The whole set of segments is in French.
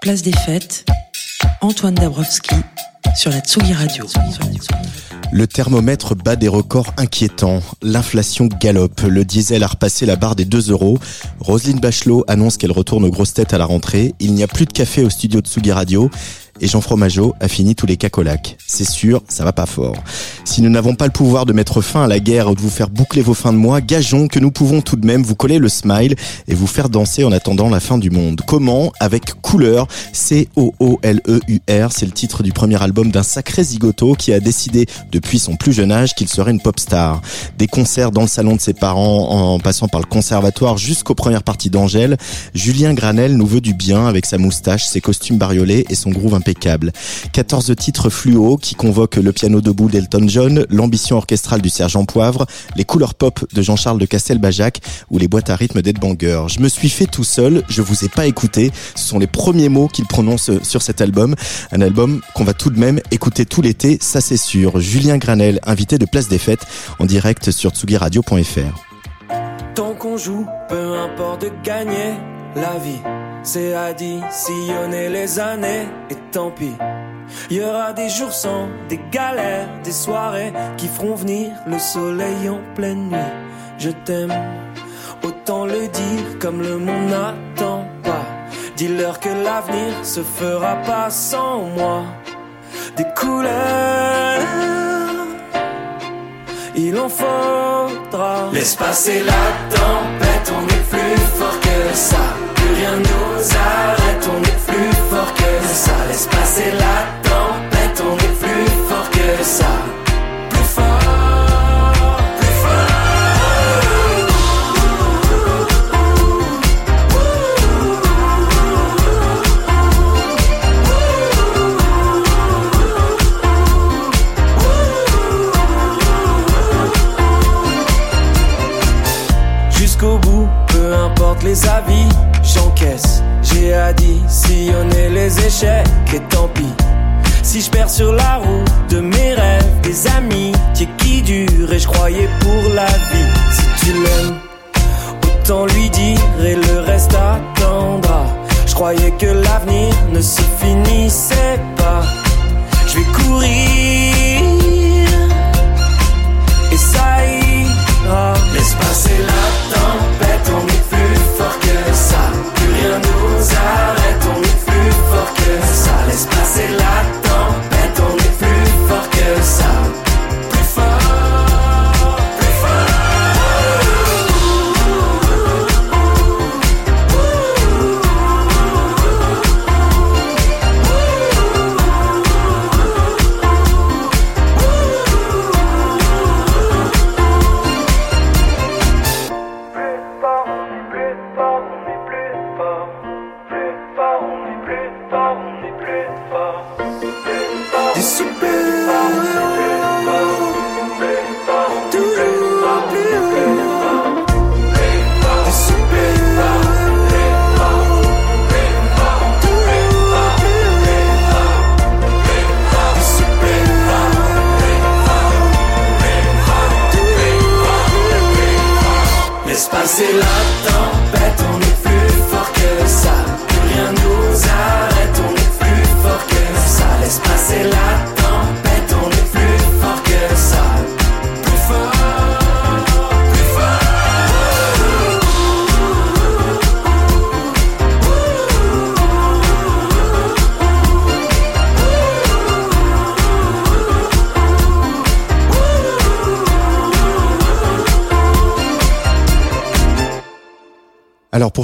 Place des fêtes, Antoine Dabrowski sur la Tsugi Radio. Le thermomètre bat des records inquiétants. L'inflation galope. Le diesel a repassé la barre des 2 euros. Roselyne Bachelot annonce qu'elle retourne aux grosses têtes à la rentrée. Il n'y a plus de café au studio de Tsugi Radio et Jean Fromageau a fini tous les cacolacs. C'est sûr, ça va pas fort. Si nous n'avons pas le pouvoir de mettre fin à la guerre ou de vous faire boucler vos fins de mois, gageons que nous pouvons tout de même vous coller le smile et vous faire danser en attendant la fin du monde. Comment Avec Couleur, C-O-O-L-E-U-R, c'est le titre du premier album d'un sacré zigoto qui a décidé depuis son plus jeune âge qu'il serait une pop star. Des concerts dans le salon de ses parents en passant par le conservatoire jusqu'aux premières parties d'Angèle, Julien Granel nous veut du bien avec sa moustache, ses costumes bariolés et son groove impeccable. 14 titres fluo qui convoquent le piano debout d'Elton John, l'ambition orchestrale du sergent Poivre, les couleurs pop de Jean-Charles de Castelbajac ou les boîtes à rythme d'Ed Banger. Je me suis fait tout seul, je vous ai pas écouté. Ce sont les premiers mots qu'il prononce sur cet album. Un album qu'on va tout de même écouter tout l'été, ça c'est sûr. Julien Granel, invité de Place des Fêtes, en direct sur tsugiradio.fr. Tant qu'on joue, peu importe de gagner la vie c'est additionner les années et tant pis. Il y aura des jours sans, des galères, des soirées qui feront venir le soleil en pleine nuit. Je t'aime, autant le dire comme le monde n'attend pas. Dis-leur que l'avenir se fera pas sans moi. Des couleurs, il en faudra. Laisse passer la tempête, on est plus fort que ça rien nous arrête, on est plus fort que ça. Laisse passer la tempête, on est plus fort que ça. Plus fort, plus fort. Jusqu'au bout, peu importe les avis j'encaisse. J'ai additionné les échecs et tant pis. Si je perds sur la route de mes rêves, des amis qui durent et je croyais pour la vie. Si tu l'aimes, autant lui dire et le reste attendra. Je croyais que l'avenir ne se finissait pas. Je vais courir et ça ira. Laisse passer la rien nous arrête, on est plus fort que ça. Laisse passer la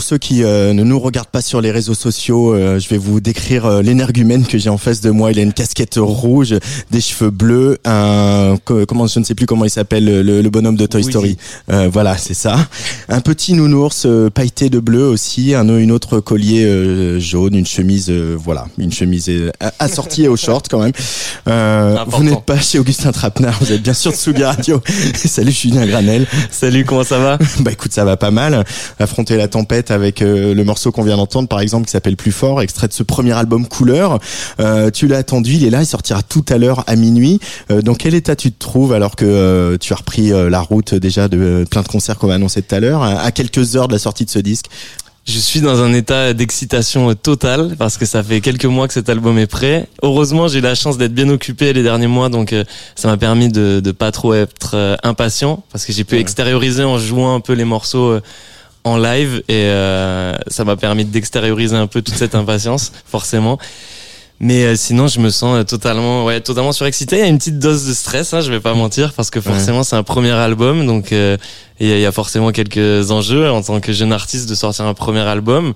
ceux qui euh, ne nous regardent pas sur les réseaux sociaux, euh, je vais vous décrire euh, l'énergumène que j'ai en face de moi. Il a une casquette rouge, des cheveux bleus, un comment je ne sais plus comment il s'appelle le, bonhomme de Toy Story. voilà, c'est ça. Un petit nounours pailleté de bleu aussi, un une autre collier jaune, une chemise voilà, une chemise assortie au short quand même. vous n'êtes pas chez Augustin Trapenard, vous êtes bien sûr de Sugi Radio. Salut Julien Granel. Salut, comment ça va? Bah écoute, ça va pas mal. Affronter la tempête avec euh, le morceau qu'on vient d'entendre par exemple qui s'appelle Plus fort, extrait de ce premier album Couleur. Euh, tu l'as attendu, il est là, il sortira tout à l'heure à minuit. Euh, dans quel état tu te trouves alors que tu as repris la route déjà de plein de concerts qu'on a annoncé tout à l'heure, à quelques heures de la sortie de ce disque? Je suis dans un état d'excitation totale parce que ça fait quelques mois que cet album est prêt. Heureusement, j'ai eu la chance d'être bien occupé les derniers mois, donc ça m'a permis de, de pas trop être impatient parce que j'ai pu extérioriser en jouant un peu les morceaux en live et euh, ça m'a permis d'extérioriser un peu toute cette impatience, forcément. Mais euh, sinon, je me sens euh, totalement, ouais, totalement surexcité. Il y a une petite dose de stress, hein, je vais pas mentir, parce que forcément, c'est un premier album, donc il y, a forcément quelques enjeux en tant que jeune artiste de sortir un premier album.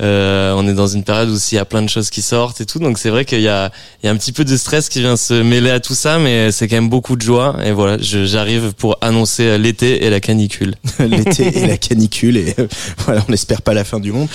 Euh, on est dans une période où il y a plein de choses qui sortent et tout, donc c'est vrai qu'il y a, il y a un petit peu de stress qui vient se mêler à tout ça, mais c'est quand même beaucoup de joie. Et voilà, j'arrive pour annoncer l'été et la canicule. l'été et la canicule, et euh, voilà, on n'espère pas la fin du monde.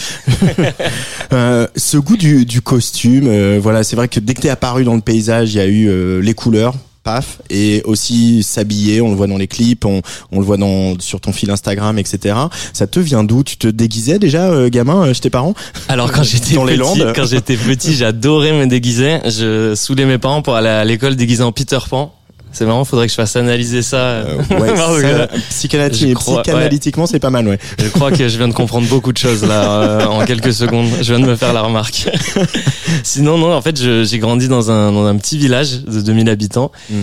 euh, ce goût du, du costume, euh, voilà, c'est vrai que dès que t'es apparu dans le paysage, il y a eu les couleurs paf, et aussi s'habiller, on le voit dans les clips, on, on le voit dans sur ton fil Instagram, etc. Ça te vient d'où? Tu te déguisais déjà, euh, gamin, euh, chez tes parents? Alors quand j'étais petit, quand j'étais petit, j'adorais me déguiser. Je saoulais mes parents pour aller à l'école déguisé en Peter Pan. C'est marrant, faudrait que je fasse analyser ça. Euh, ouais, psychanalytiquement, c'est pas mal, ouais. Je crois que je viens de comprendre beaucoup de choses là euh, en quelques secondes. Je viens de me faire la remarque. Sinon, non, en fait, j'ai grandi dans un, dans un petit village de 2000 habitants. Mm.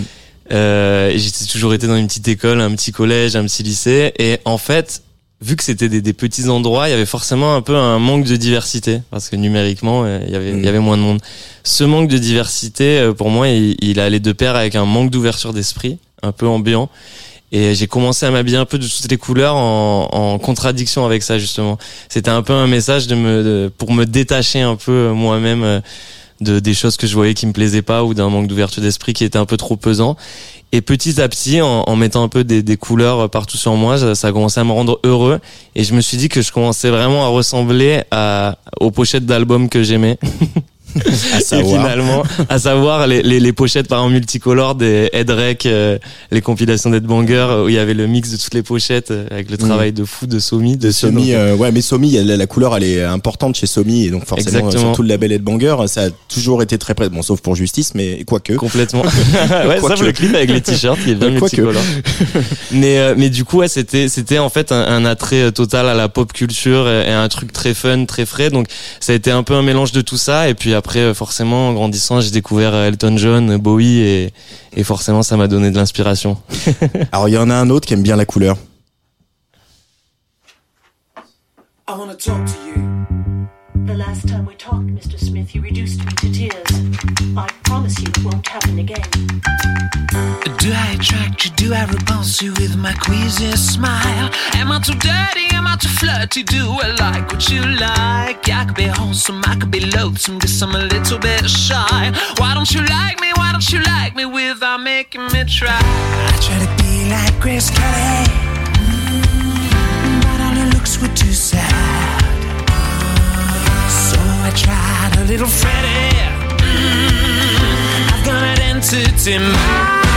Euh, j'ai toujours été dans une petite école, un petit collège, un petit lycée. Et en fait, vu que c'était des, des, petits endroits, il y avait forcément un peu un manque de diversité parce que numériquement, euh, il y avait, il y avait moins de monde. Ce manque de diversité, euh, pour moi, il, il allait de pair avec un manque d'ouverture d'esprit, un peu ambiant. Et j'ai commencé à m'habiller un peu de toutes les couleurs en, en contradiction avec ça justement. C'était un peu un message de me, pour me détacher un peu euh, moi-même de des choses que je voyais qui me plaisaient pas ou d'un manque d'ouverture d'esprit qui était un peu trop pesant. Et petit à petit, en, en mettant un peu des, des, couleurs partout sur moi, ça, ça, a commencé à me rendre heureux. Et je me suis dit que je commençais vraiment à ressembler à, aux pochettes d'albums que j'aimais. à savoir. Et finalement, à savoir les, les, les, pochettes par exemple multicolores des Headrec, euh, les compilations d'Headbanger où il y avait le mix de toutes les pochettes euh, avec le mm. travail de fou de Somi. De Somi, euh, ouais, mais Somi, la, la, couleur elle est importante chez Somi et donc forcément Exactement. sur tout le label Headbanger, ça a toujours été très près, bon sauf pour Justice, mais quoique. Complètement. ouais, ça le clip avec les t-shirts qui est bien multicolore. mais mais du coup, ouais, c'était c'était en fait un, un, attrait total à la pop culture et, et un truc très fun, très frais. Donc ça a été un peu un mélange de tout ça et puis après, euh, forcément, en grandissant, j'ai découvert euh, Elton John, Bowie, et, et forcément, ça m'a donné de l'inspiration. Alors, il y en a un autre qui aime bien la couleur. I wanna talk to you. The last time we talked, Mr. Smith, you reduced me to tears. I promise you it won't happen again. Do I attract you? Do I repulse you with my queasy smile? Am I too dirty? Am I too flirty? Do I like what you like? I could be wholesome, I could be loathsome, guess I'm a little bit shy. Why don't you like me? Why don't you like me without making me try? I try to be like Grace Kelly, mm, but all her looks were too sad. So I tried a little Freddie. Mm, I've got an entity.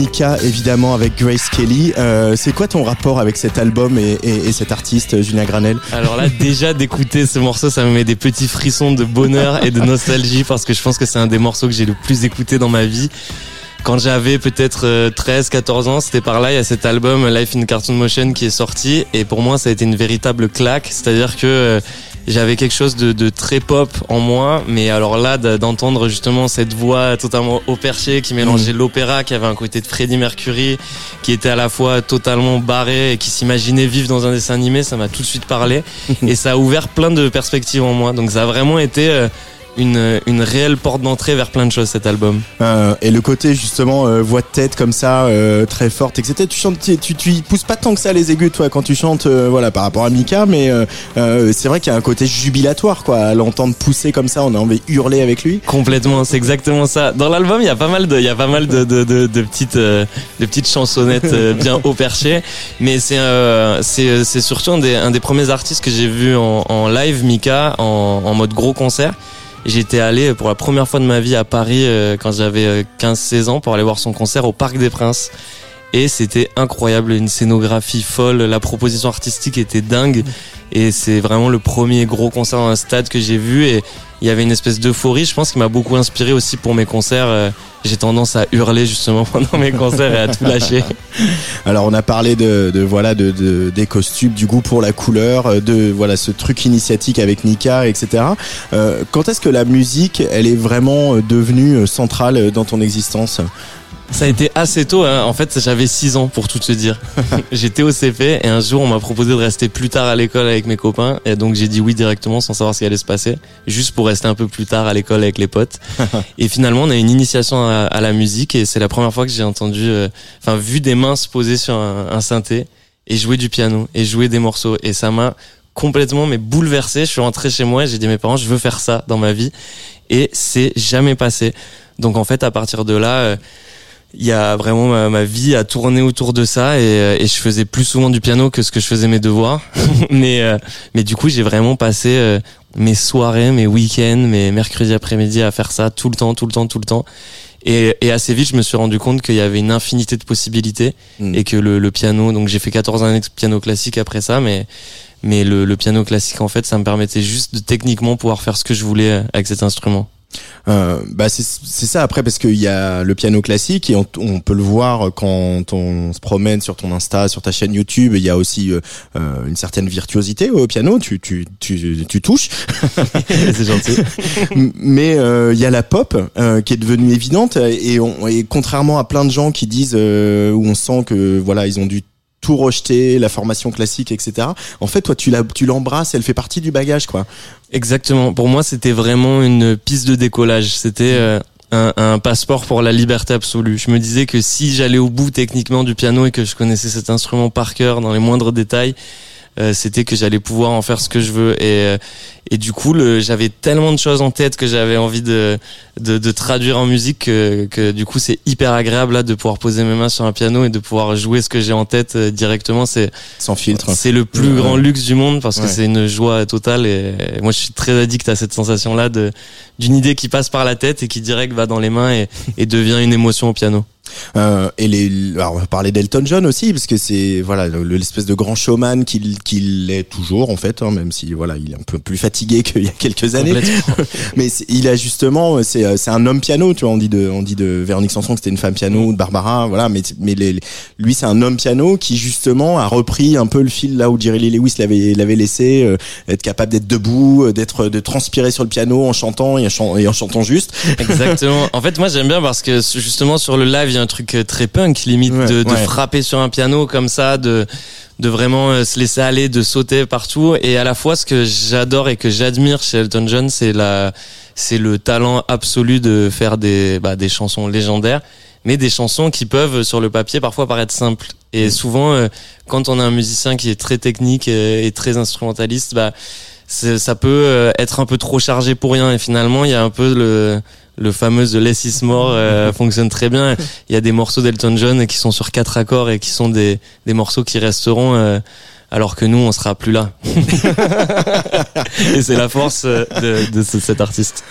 Mika, évidemment, avec Grace Kelly. Euh, c'est quoi ton rapport avec cet album et, et, et cet artiste, Julien Granel? Alors là, déjà d'écouter ce morceau, ça me met des petits frissons de bonheur et de nostalgie parce que je pense que c'est un des morceaux que j'ai le plus écouté dans ma vie. Quand j'avais peut-être 13, euh, 14 ans, c'était par là, il y a cet album Life in Cartoon Motion qui est sorti. Et pour moi ça a été une véritable claque, c'est-à-dire que euh, j'avais quelque chose de, de, très pop en moi, mais alors là d'entendre justement cette voix totalement au perché qui mélangeait mm. l'opéra, qui avait un côté de Freddie Mercury, qui était à la fois totalement barré et qui s'imaginait vivre dans un dessin animé, ça m'a tout de suite parlé et ça a ouvert plein de perspectives en moi. Donc ça a vraiment été euh, une, une réelle porte d'entrée vers plein de choses cet album. Euh, et le côté justement euh, voix de tête comme ça, euh, très forte, etc. Tu chantes, tu, tu, tu pousses pas tant que ça les aigus toi quand tu chantes, euh, voilà par rapport à Mika, mais euh, c'est vrai qu'il y a un côté jubilatoire quoi, à l'entendre pousser comme ça, on a envie de hurler avec lui. Complètement, c'est exactement ça. Dans l'album, il y a pas mal de, il y a pas mal de, de, de, de petites, de petites chansonnettes bien haut perché, mais c'est c'est c'est surtout un des, un des premiers artistes que j'ai vu en, en live Mika en, en mode gros concert. J'étais allé pour la première fois de ma vie à Paris euh, quand j'avais 15-16 euh, ans pour aller voir son concert au Parc des Princes. Et c'était incroyable, une scénographie folle, la proposition artistique était dingue. Et c'est vraiment le premier gros concert dans un stade que j'ai vu. Et il y avait une espèce d'euphorie, je pense, qui m'a beaucoup inspiré aussi pour mes concerts. Euh, j'ai tendance à hurler justement pendant mes concerts et à tout lâcher. Alors on a parlé de, de voilà de, de, des costumes, du goût pour la couleur, euh, de voilà ce truc initiatique avec Nika, etc. Euh, quand est-ce que la musique, elle est vraiment devenue centrale dans ton existence? Ça a été assez tôt. Hein. En fait, j'avais 6 ans pour tout te dire. J'étais au CP et un jour, on m'a proposé de rester plus tard à l'école avec mes copains. Et donc, j'ai dit oui directement sans savoir ce qui allait se passer. Juste pour rester un peu plus tard à l'école avec les potes. et finalement, on a une initiation à, la musique et c'est la première fois que j'ai entendu, euh, enfin, vu des mains se poser sur un, synthé et jouer du piano et jouer des morceaux. Et ça m'a complètement mais bouleversé. Je suis rentré chez moi et j'ai dit à mes parents, je veux faire ça dans ma vie. Et c'est jamais passé. Donc, en fait, à partir de là, euh, il y a vraiment ma, vie à tourner autour de ça et, euh, et, je faisais plus souvent du piano que ce que je faisais mes devoirs. Mais euh, mais du coup j'ai vraiment passé euh, mes soirées mes week-ends mes mercredis après-midi à faire ça tout le temps tout le temps tout le temps. Et, et assez vite je me suis rendu compte qu'il y avait une infinité de possibilités hmm. et que le, le piano donc j'ai fait 14 années de piano classique après ça mais mais le, le piano classique en fait ça me permettait juste de techniquement pouvoir faire ce que je voulais avec cet instrument euh, bah c'est ça après parce qu'il y a le piano classique et on, on, peut le voir quand on se promène sur ton Insta, sur ta chaîne YouTube. Il y a aussi euh, euh une certaine virtuosité au piano. Tu tu tu, tu touches. c'est gentil. Mais euh, il y a la pop euh, qui est devenue évidente et, on, et contrairement à plein de gens qui disent où on sent que voilà ils ont dû tout rejeter, la formation classique, etc. En fait, toi, tu tu l'embrasses, elle fait partie du bagage, quoi. Exactement. Pour moi, c'était vraiment une piste de décollage. C'était euh, un, un, passeport pour la liberté absolue. Je me disais que si j'allais au bout techniquement du piano et que je connaissais cet instrument par cœur dans les moindres détails, c'était que j'allais pouvoir en faire ce que je veux. Et euh, et du coup j'avais tellement de choses en tête que j'avais envie de, de, de traduire en musique que, que du coup c'est hyper agréable là de pouvoir poser mes mains sur un piano et de pouvoir jouer ce que j'ai en tête euh, directement. C'est sans filtre. c'est le plus grand luxe du monde parce que c'est une joie totale. Et, moi je suis très addict à cette sensation là de d'une idée qui passe par la tête et qui direct va dans les mains et, et devient une émotion au piano euh, et les, alors on va parler d'Elton John aussi parce que c'est voilà l'espèce de grand showman qu'il qu'il est toujours en fait, hein, même si voilà il est un peu plus fatigué qu'il y a quelques années. Mais il a justement c'est c'est un homme piano, tu vois. On dit de on dit de Véronique Sanson que c'était une femme piano ou de Barbara, voilà. Mais mais les, lui c'est un homme piano qui justement a repris un peu le fil là où Jerry Lee Lewis l'avait l'avait laissé, euh, être capable d'être debout, euh, d'être de transpirer sur le piano en chantant et en, et en chantant juste. Exactement. en fait moi j'aime bien parce que justement sur le live un truc euh, très punk limite de, de frapper sur un piano comme ça de de vraiment euh, se laisser aller de sauter partout. Et à la fois ce que j'adore et que j'admire chez Elton John c'est la c'est le talent absolu de faire des bah, des chansons légendaires mais des chansons qui peuvent sur le papier parfois paraître simples. Et mm. souvent euh, quand on a un musicien qui est très technique et, très instrumentaliste bah ça peut être un peu trop chargé pour rien. Et finalement il y a un peu le le fameux The Less Is More euh, fonctionne très bien. Il y a des morceaux d'Elton John qui sont sur quatre accords et qui sont des, des morceaux qui resteront euh, alors que nous on sera plus là. et c'est la force euh, de, de cet artiste.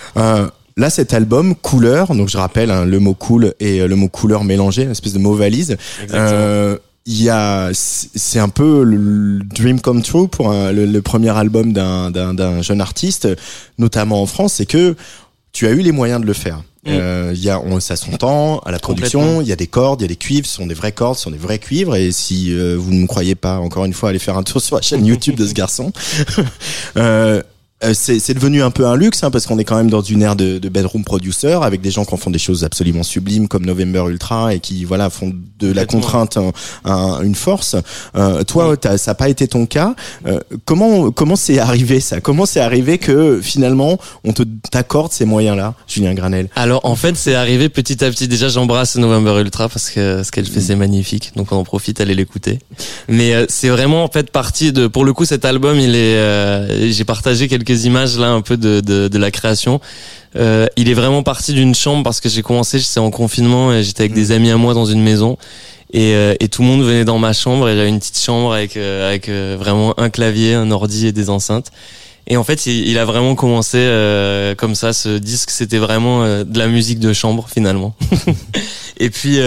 Là, cet album, couleur, donc je rappelle hein, le mot cool et le mot couleur mélangé, une espèce de mot valise. il y a, c'est un peu le dream come true pour le, le, premier album d'un jeune artiste, notamment en France, c'est que tu as eu les moyens de le faire. Il mm. euh, y a, on, ça s'entend à la production. Il y a des cordes, il y a des cuivres, ce sont des vraies cordes, ce sont des vrais cuivres. Et si euh, vous ne me croyez pas, encore une fois, allez faire un tour sur la chaîne YouTube de ce garçon. euh, Euh, c'est devenu un peu un luxe hein, parce qu'on est quand même dans une ère de, de bedroom producer avec des gens qui en font des choses absolument sublimes comme November Ultra et qui voilà font de la contrainte une force. Euh, toi, ça n'a pas été ton cas. Euh, comment comment c'est arrivé ça? Comment c'est arrivé que finalement on te t'accorde ces moyens-là, Julien Granel? Alors en fait, c'est arrivé petit à petit. Déjà, j'embrasse November Ultra parce que ce qu'elle fait c'est magnifique. Donc on en profite, allez l'écouter. Mais euh, c'est vraiment en fait partie de. Pour le coup, cet album, il est. Euh, j'ai partagé quelques images là un peu de de, de la création. Euh, il est vraiment parti d'une chambre parce que j'ai commencé, j'étais en confinement et j'étais avec des mm. amis à moi dans une maison. Et, euh, et, tout le monde venait dans ma chambre et j'avais une petite chambre avec euh, avec vraiment un clavier, un ordi et des enceintes. Et en fait, il, il a vraiment commencé comme ça. Ce disque, c'était vraiment de la musique de chambre finalement. et puis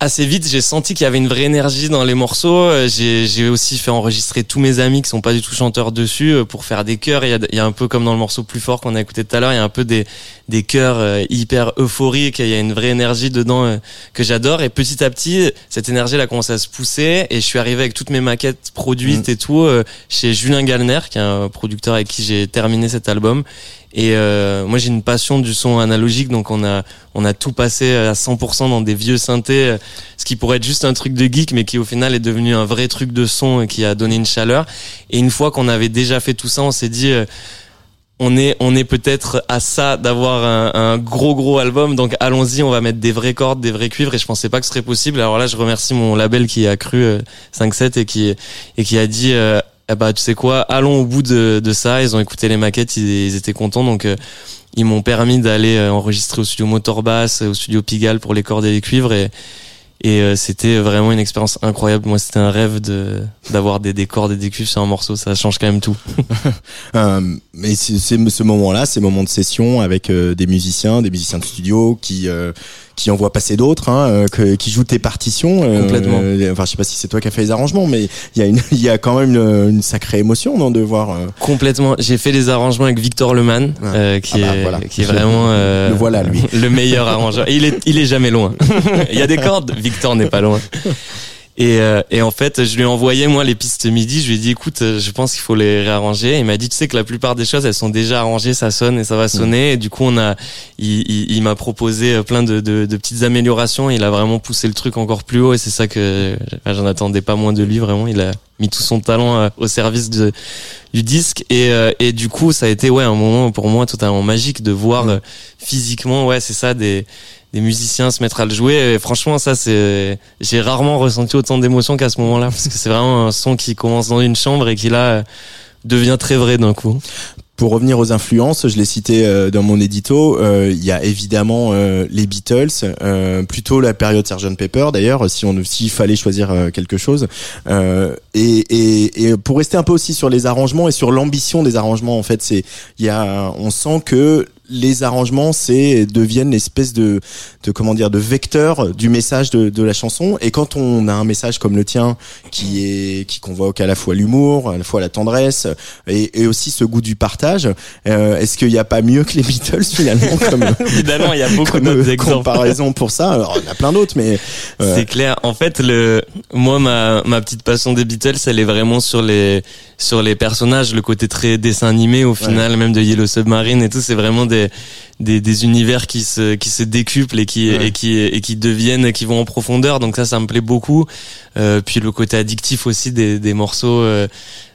assez vite, j'ai senti qu'il y avait une vraie énergie dans les morceaux. Euh, j'ai aussi fait enregistrer tous mes amis qui sont pas du tout chanteurs dessus euh, pour faire des chœurs. Il y a, il y a un peu comme dans le morceau plus fort qu'on a écouté tout à l'heure, il y a un peu des, des chœurs euh, hyper euphoriques. Il y a une vraie énergie dedans que j'adore. Et petit à petit, cette énergie elle a commencé à se pousser. Et je suis arrivé avec toutes mes maquettes produites mm. et tout chez Julien Gallner, qui est un producteur avec qui j'ai terminé cet album. Et euh, moi j'ai une passion du son analogique, donc on a on a tout passé à 100% dans des vieux synthés, euh, ce qui pourrait être juste un truc de geek, mais qui au final est devenu un vrai truc de son et qui a donné une chaleur. Et une fois qu'on avait déjà fait tout ça, on s'est dit euh, on est on est peut-être à ça d'avoir un, un, gros gros album donc allons-y on va mettre des vraies cordes des vrais cuivres et je pensais pas que ce serait possible alors là je remercie mon label qui a cru 5-7 et qui et qui a dit eh bah tu sais quoi, allons au bout de, de ça. Ils ont écouté les maquettes, ils, étaient contents, donc euh, ils m'ont permis d'aller euh, enregistrer au studio Motorbass, au studio Pigalle pour les cordes et les cuivres et et euh, c'était vraiment une expérience incroyable. Moi, c'était un rêve de d'avoir des, des cordes et des cuivres sur un morceau. Ça change quand même tout. mais c'est ce moment-là, ces moments de session avec des musiciens, des musiciens de studio qui qui envoie passer d'autres, hein, euh, qui joue tes partitions. Euh, Complètement. Euh, enfin, je sais pas si c'est toi qui as fait les arrangements, mais il y a une, il y a quand même une, sacrée émotion, non, de voir. Complètement. J'ai fait les arrangements avec Victor Leman, ah. qui, ah bah, est, qui est vraiment le voilà lui, le meilleur arrangeur. il est, il est jamais loin. il y a des cordes, Victor n'est pas loin. Et, euh, et, en fait, je lui ai envoyé moi les pistes midi. Je lui ai dit, écoute, euh, je pense qu'il faut les réarranger. il m'a dit, tu sais que la plupart des choses, elles sont déjà arrangées, ça sonne et ça va sonner. Et du coup, on a, il, il, il m'a proposé euh, plein de, de, de, petites améliorations. Il a vraiment poussé le truc encore plus haut. Et c'est ça que j'en attendais pas moins de lui. Vraiment, il a mis tout son talent au service de, du disque. Et, et du coup, ça a été ouais un moment pour moi totalement magique de voir physiquement, ouais, c'est ça des des musiciens se mettre à le jouer. Et franchement, ça, c'est, j'ai rarement ressenti autant d'émotions qu'à ce moment-là, parce que c'est vraiment un son qui commence dans une chambre et qui là devient très vrai d'un coup. Pour revenir aux influences, je l'ai cité euh, dans mon édito, euh, il y a évidemment euh, les Beatles, plutôt la période Sgt Pepper d'ailleurs, si on s'il fallait choisir quelque chose. Et, et, et, pour rester un peu aussi sur les arrangements et sur l'ambition des arrangements, en fait, c'est il y a, on sent que les arrangements c'est deviennent l'espèce de, de comment dire de vecteur du message de, de la chanson. Et quand on a un message comme le tien qui est qui convoque à la fois l'humour à la fois la tendresse et, et aussi ce goût du partage euh, est-ce qu'il n'y a pas mieux que les Beatles finalement comme évidemment il y a beaucoup d'autres exemples. comparaison pour ça. Alors il y en a plein d'autres mais euh, c'est clair. En fait le moi ma ma petite passion des Beatles elle est vraiment sur les sur les personnages le côté très dessin animé au final même de Yellow Submarine et tout c'est vraiment des des, des, univers qui se qui se décuplent et qui et qui et qui deviennent qui vont en profondeur. Donc ça ça me plaît beaucoup. Euh, puis le côté addictif aussi des, des morceaux euh,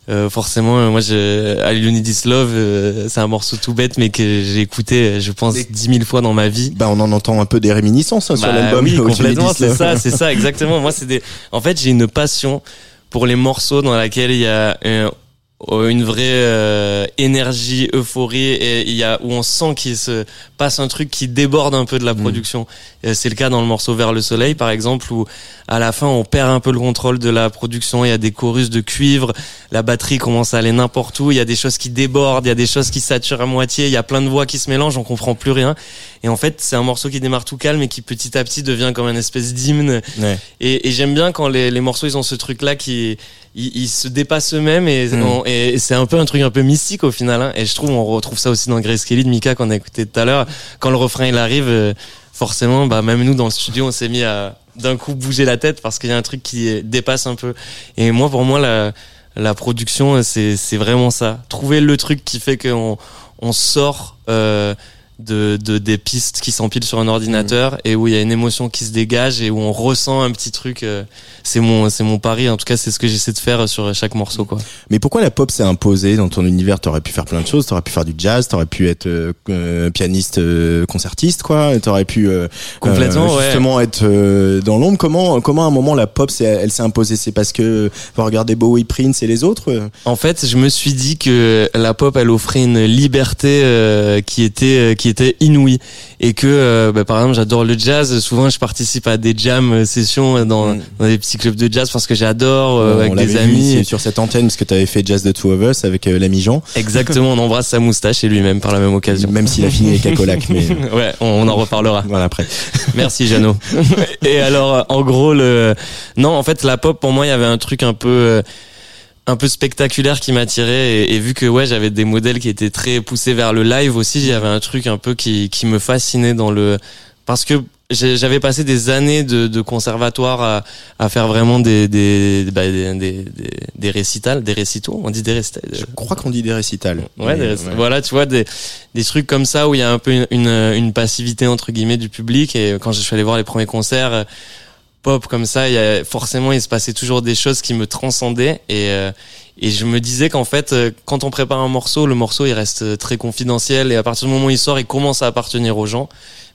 euh forcément moi je I Need This Love euh, c'est un morceau tout bête mais que j'ai écouté je pense dix mille fois dans ma vie. Bah on en entend un peu des réminiscences hein, sur bah l'album oui complètement c'est ça c'est ça exactement. Moi c'est des en fait j'ai une passion pour les morceaux dans laquelle il y a un une vraie euh, énergie, euphorie et il y a où on sent qu'il se passe un truc qui déborde un peu de la mm. production. C'est le cas dans le morceau Vers le soleil par exemple où à la fin on perd un peu le contrôle de la production, il y a des chorus de cuivre, la batterie commence à aller n'importe où, il y a des choses qui débordent, il y a des choses qui saturent à moitié, il y a plein de voix qui se mélangent, on comprend plus rien. Et en fait, c'est un morceau qui démarre tout calme et qui petit à petit devient comme une espèce d'hymne. Et, et j'aime bien quand les, les morceaux ils ont ce truc là qui ils, se dépassent eux-mêmes et, et c'est un peu un truc un peu mystique au final. Hein. Et je trouve on retrouve ça aussi dans Grace Kelly de Mika qu'on a écouté tout à l'heure. Quand le refrain il arrive, euh, forcément, bah même nous dans le studio, on s'est mis à d'un coup bouger la tête parce qu'il y a un truc qui dépasse un peu. Et moi, pour moi, la, production, c'est c'est vraiment ça. Trouver le truc qui fait qu'on on sort euh, de, de des pistes qui s'empilent sur un ordinateur et où il y a une émotion qui se dégage et où on ressent un petit truc. euh, c'est mon c'est mon pari. En tout cas, c'est ce que j'essaie de faire sur chaque morceau, quoi. Mais pourquoi la pop s'est imposée dans ton univers? T'aurais pu faire plein de choses. T'aurais pu faire du jazz. T'aurais pu être euh, euh, pianiste euh, concertiste, quoi. T'aurais pu euh, Complètement, euh, ouais. justement être euh, dans l'ombre. Comment comment à un moment la pop elle s'est imposée? C'est parce que vous regardez Bowie, Prince et les autres? En fait, je me suis dit que la pop, elle offrait une liberté euh, qui était euh, qui était inouïe et que, euh, bah, par exemple, j'adore le jazz. Souvent, je participe à des jam euh, sessions dans, Mm. dans des petits clubs de jazz parce que j'adore euh, avec des vu amis. ici sur cette antenne parce que t'avais fait Jazz the Two of Us avec euh, l'ami Jean, Exactement, on embrasse sa moustache et lui-même par la même occasion. même s'il a fini avec Cacolac. Mais Ouais, on, on en reparlera. voilà après. Merci Jeannot. Et alors, euh, en gros, le non, en fait, la pop pour moi, il y avait un truc un peu euh, un peu spectaculaire qui m'attirait et, et vu que ouais, j'avais des modèles qui étaient très poussés vers le live aussi, j'avais un truc un peu qui qui me fascinait dans le parce que j'avais passé des années de, de conservatoire à, à faire vraiment des des, bah, des, des, récitals, des récitaux, on dit des récitals. Je crois qu'on dit des récitals. Ouais, des- ouais. voilà, tu vois, des, des trucs comme ça où il y a un peu une, une, une passivité entre guillemets du public. Et quand je suis allé voir les premiers concerts pop comme ça, il y a, forcément, il se passait toujours des choses qui me transcendaient. Et, euh, et je me disais qu'en fait, euh, quand on prépare un morceau, le morceau il reste très confidentiel. Et à partir du moment où il sort, il commence à appartenir aux gens.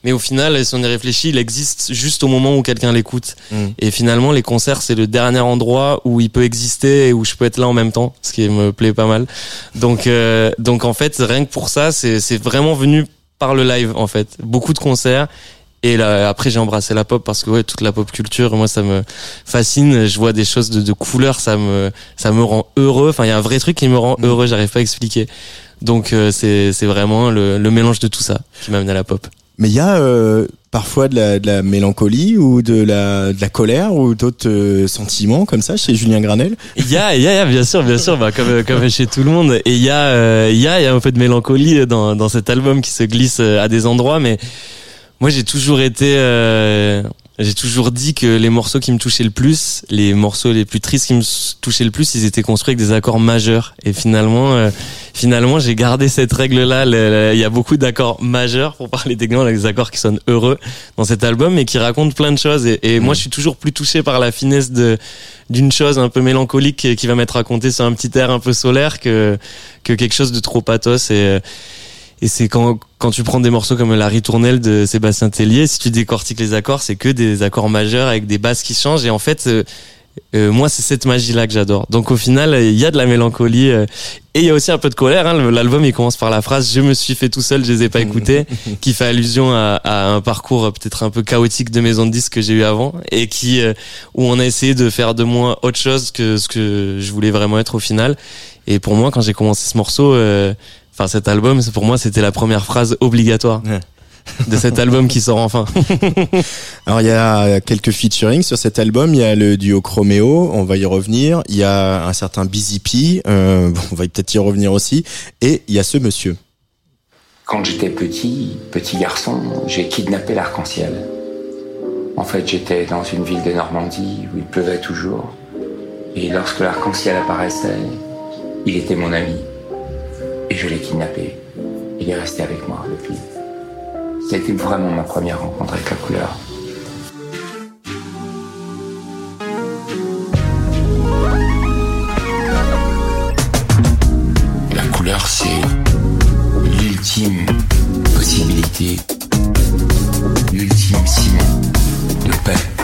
Mais au final, si on y réfléchit, il existe juste au moment où quelqu'un l'écoute. Mm. Et finalement, les concerts, c'est le dernier endroit où il peut exister et où je peux être là en même temps, ce qui me plaît pas mal. Donc, euh, donc en fait, rien que pour ça, c'est c'est vraiment venu par le live, en fait. Beaucoup de concerts. Et là, après, j'ai embrassé la pop parce que ouais, toute la pop culture, moi, ça me fascine. Je vois des choses de, de couleurs, ça me, ça me rend heureux. Enfin, il y a un vrai truc qui me rend heureux. J'arrive pas à expliquer. Donc, euh, c'est, c'est vraiment le, le mélange de tout ça qui m'a amené à la pop. Mais il y a euh, parfois de la, de la mélancolie ou de la, de la colère ou d'autres euh, sentiments comme ça chez Julien Granel? Il y a, il y a, il y a, bien sûr, bien sûr, bah, comme, comme chez tout le monde. Et il y a, euh, il y a, il y a un peu de mélancolie dans, dans cet album qui se glisse euh, à des endroits, mais moi j'ai toujours été, euh, j'ai toujours dit que les morceaux qui me touchaient le plus, les morceaux les plus tristes qui me touchaient le plus, ils étaient construits avec des accords majeurs. Et finalement, euh, finalement, j'ai gardé cette règle-là. Le- le- Il y a beaucoup d'accords majeurs pour parler avec des accords qui sonnent heureux dans cet album, mais qui racontent plein de choses. Et, et moi, je suis toujours plus touché par la finesse de d'une chose un peu mélancolique qui- qui va m'être racontée sur un petit air un peu solaire que que quelque chose de trop pathos. Et euh, et c'est quand, quand tu prends des morceaux comme La Ritournelle de Sébastien Tellier, si tu décortiques les accords, c'est que des accords majeurs avec des basses qui changent. Et en fait, euh, euh, moi, c'est cette magie-là que j'adore. Donc au final, il y a de la mélancolie euh, et il y a aussi un peu de colère. Hein. L'album, il commence par la phrase « Je me suis fait tout seul, je les ai pas écoutés », qui fait allusion à, à un parcours euh, peut-être un peu chaotique de maison de disques que j'ai eu avant et qui euh, où on a essayé de faire de moi autre chose que ce que je voulais vraiment être au final. Et pour moi, quand j'ai commencé ce morceau, euh, enfin cet album, pour moi, c'était la première phrase obligatoire Ouais. de cet album qui sort enfin. Alors il y a quelques featuring sur cet album. Il y a le duo Chromeo, on va y revenir. Il y a un certain Busy P, euh, on va peut-être y revenir aussi. Et il y a ce monsieur. Quand j'étais petit, petit garçon, j'ai kidnappé l'arc-en-ciel. En fait, j'étais dans une ville de Normandie où il pleuvait toujours. Et lorsque l'arc-en-ciel apparaissait, il était mon ami. Et je l'ai kidnappé. Il est resté avec moi depuis. Été vraiment ma première rencontre avec la couleur. La couleur, c'est l'ultime possibilité, l'ultime ciment de paix.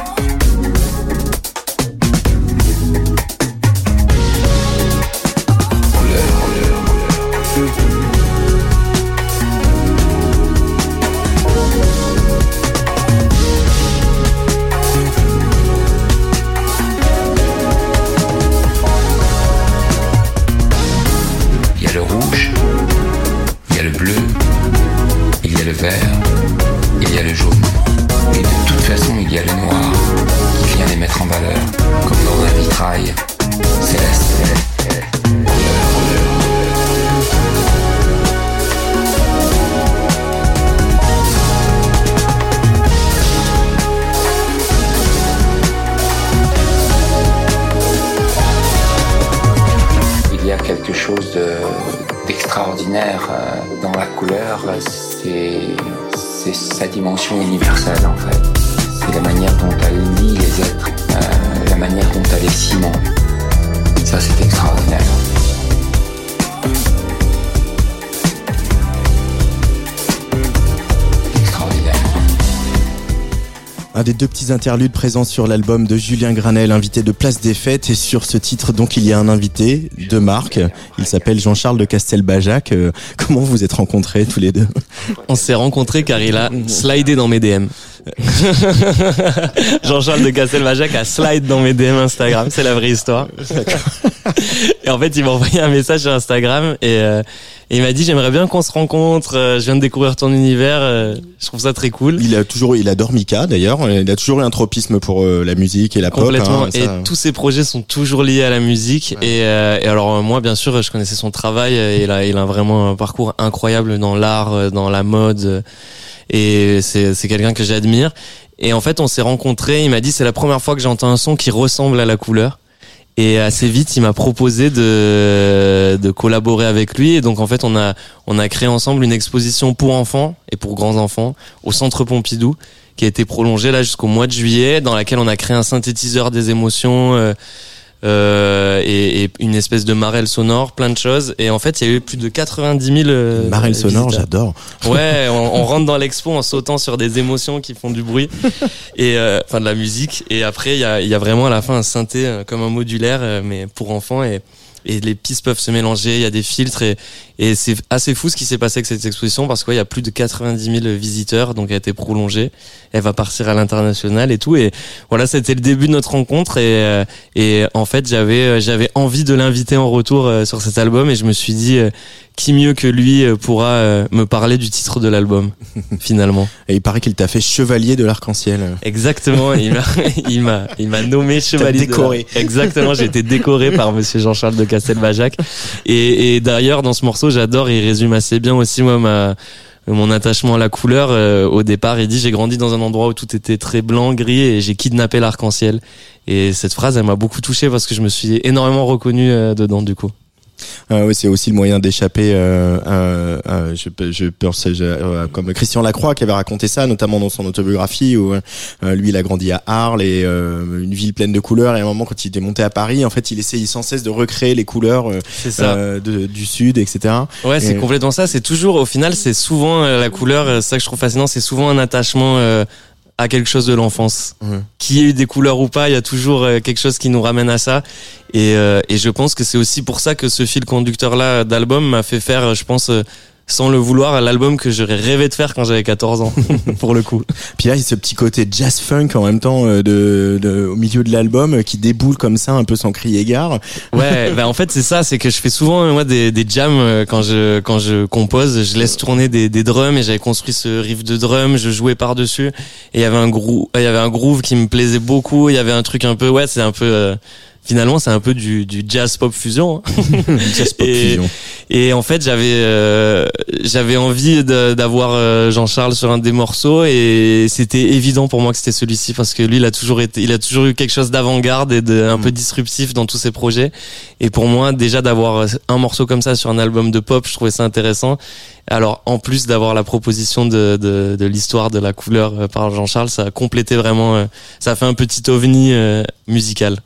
Petits interludes présents sur l'album de Julien Granel, invité de Place des Fêtes. Et sur ce titre, donc, il y a un invité de marque. Il s'appelle Jean-Charles de Castelbajac. Euh, comment vous êtes rencontrés tous les deux On s'est rencontrés car il a slidé dans mes DM. Jean-Charles de Castelbajac a slide dans mes DM Instagram. C'est la vraie histoire. et en fait, il m'a envoyé un message sur Instagram et, euh, et il m'a dit j'aimerais bien qu'on se rencontre. euh, Je viens de découvrir ton univers. euh, Je trouve ça très cool. Il a toujours, il adore Mika d'ailleurs. Il a toujours eu un tropisme pour euh, la musique et la pop. Complètement. hein, et ça- tous ses projets sont toujours liés à la musique. Et, euh, et alors moi, bien sûr, je connaissais son travail. Il a, il a vraiment un parcours incroyable dans l'art, dans la mode. Et c'est, c'est quelqu'un que j'admire. Et en fait, on s'est rencontrés. Il m'a dit c'est la première fois que j'entends un son qui ressemble à la couleur. Et assez vite, il m'a proposé de, collaborer avec lui. Et donc, en fait, on a, on a créé ensemble une exposition pour enfants et pour grands enfants au Centre Pompidou, qui a été prolongée là jusqu'au mois de juillet, dans laquelle on a créé un synthétiseur des émotions euh, euh, et, et une espèce de marelle sonore, plein de choses. Et en fait, il y a eu plus de 90 000 euh, Marelle sonore, j'adore. Ouais, on, on rentre dans l'expo en sautant sur des émotions qui font du bruit et euh, enfin de la musique. Et après, il y a, y a vraiment à la fin un synthé euh, comme un modulaire, euh, mais pour enfants et et les pistes peuvent se mélanger. Il y a des filtres et et c'est assez fou ce qui s'est passé avec cette exposition parce qu'il y a plus de 90 000 visiteurs, donc elle a été prolongée. Elle va partir à l'international et tout. Et voilà, c'était le début de notre rencontre et euh, et en fait j'avais euh, j'avais envie de l'inviter en retour euh, sur cet album et je me suis dit qui mieux que lui pourra me parler du titre de l'album finalement. Et il paraît qu'il t'a fait chevalier de l'arc-en-ciel. Exactement, il m'a il m'a il m'a nommé chevalier. de décoré. Exactement, j'ai été décoré par monsieur Jean-Charles de Castelbajac. Et, et d'ailleurs dans ce morceau, j'adore, il résume assez bien aussi moi ma mon attachement à la couleur euh, au départ, il dit j'ai grandi dans un endroit où tout était très blanc, gris et j'ai kidnappé l'arc-en-ciel. Et cette phrase, elle m'a beaucoup touché parce que je me suis énormément reconnu euh, dedans du coup. Ah oui, c'est aussi le moyen d'échapper. Euh, à- je, je pense euh, comme Christian Lacroix qui avait raconté ça, notamment dans son autobiographie où euh, lui il a grandi à Arles et euh, une ville pleine de couleurs. Et à un moment, quand il était monté à Paris, en fait, il essayait sans cesse de recréer les couleurs euh, euh, de- du sud, etc. Ouais, c'est Et- complètement ça. C'est toujours, au final, c'est souvent euh, la couleur. euh, C'est ça que je trouve fascinant. C'est souvent un attachement euh, à quelque chose de l'enfance. Ouais. Qu'il y ait eu des couleurs ou pas, il y a toujours euh, quelque chose qui nous ramène à ça. Et, euh, et je pense que c'est aussi pour ça que ce fil conducteur là d'album m'a fait faire, euh, je pense. Sans le vouloir, l'album que j'aurais rêvé de faire quand j'avais 14 ans, pour le coup. Puis là, il y a ce petit côté jazz funk en même temps euh, de, de au milieu de l'album euh, qui déboule comme ça, un peu sans crier gare. Ouais, bah en fait c'est ça, c'est que je fais souvent moi des, des jams euh, quand je quand je compose, je laisse tourner des, des drums et j'avais construit ce riff de drum, je jouais par dessus et il y avait un groove, il y avait un groove qui me plaisait beaucoup, il y avait un truc un peu ouais, c'est un peu euh, finalement c'est un peu du, du jazz pop fusion. hein. jazz pop Et- fusion. Et en fait, j'avais euh, j'avais envie d'avoir euh, Jean-Charles sur un des morceaux et c'était évident pour moi que c'était celui-ci parce que lui, il a toujours été, il a toujours eu quelque chose d'avant-garde et de un peu disruptif dans tous ses projets. Et pour moi, déjà d'avoir un morceau comme ça sur un album de pop, je trouvais ça intéressant. Alors, en plus d'avoir la proposition de, de, de l'histoire de la couleur euh, par Jean-Charles, ça a complété vraiment, euh, ça a fait un petit ovni euh, musical.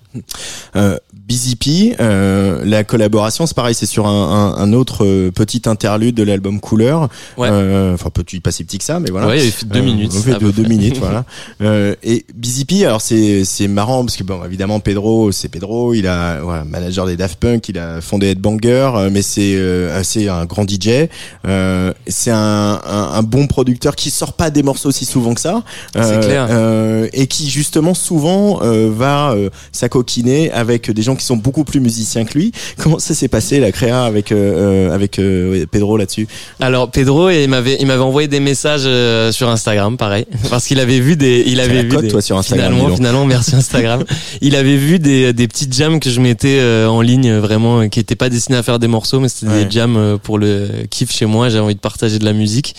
Euh, Busy P, euh, la collaboration, c'est pareil, c'est sur un, un, un autre euh, petit interlude de l'album Couleur. Ouais. Euh, Enfin, petit, pas si petit que ça, mais voilà. Ouais, il fait deux Euh, minutes. on fait deux, minutes, voilà. Euh, et Busy P, alors c'est c'est marrant parce que bon, évidemment Pedro, c'est Pedro, il a voilà, manager des Daft Punk, il a fondé Headbanger, euh, mais c'est euh, c'est un grand DJ. Euh, c'est un, un, un bon producteur qui sort pas des morceaux aussi souvent que ça. C'est clair. euh, et qui justement souvent euh, va euh, s'acoquiner avec des gens qui sont beaucoup plus musiciens que lui. Comment ça s'est passé la créa avec euh, euh, avec euh, Pedro là-dessus? Alors Pedro, il m'avait il m'avait envoyé des messages euh, sur Instagram, pareil, parce qu'il avait vu des il avait vu cote, des, toi, sur Instagram, Finalement, finalement, merci Instagram. il avait vu des des petites jams que je mettais euh, en ligne, vraiment, qui étaient pas destinés à faire des morceaux, mais c'était Ouais. des jams euh, pour le kiff chez moi. J'avais envie de partager de la musique.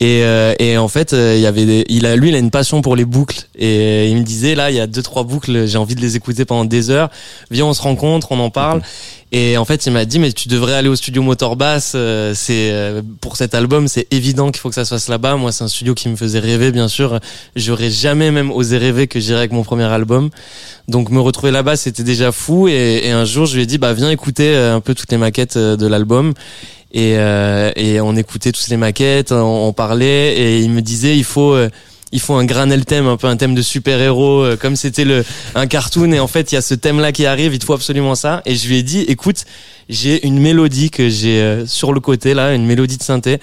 Et, euh, et en fait, euh, il y avait, des- il a, lui, il a une passion pour les boucles. Et il me disait, là, il y a deux, trois boucles, j'ai envie de les écouter pendant des heures. Viens, on se rencontre, on en parle. Et en fait, il m'a dit, mais tu devrais aller au studio Motor Bass. euh, C'est euh, pour cet album, c'est évident qu'il faut que ça se fasse là-bas. Moi, c'est un studio qui me faisait rêver, bien sûr. J'aurais jamais même osé rêver que j'irais avec mon premier album. Donc, me retrouver là-bas, c'était déjà fou. Et, et un jour, je lui ai dit, bah, viens écouter euh, un peu toutes les maquettes euh, de l'album. Et, euh, et on écoutait tous les maquettes, on, parlait, et il me disait, il faut. euh, il faut un granel thème, un peu un thème de super-héros, euh, comme c'était le un cartoon. Et en fait, il y a ce thème-là qui arrive, il faut absolument ça. Et je lui ai dit, écoute, j'ai une mélodie que j'ai euh, sur le côté là, une mélodie de synthé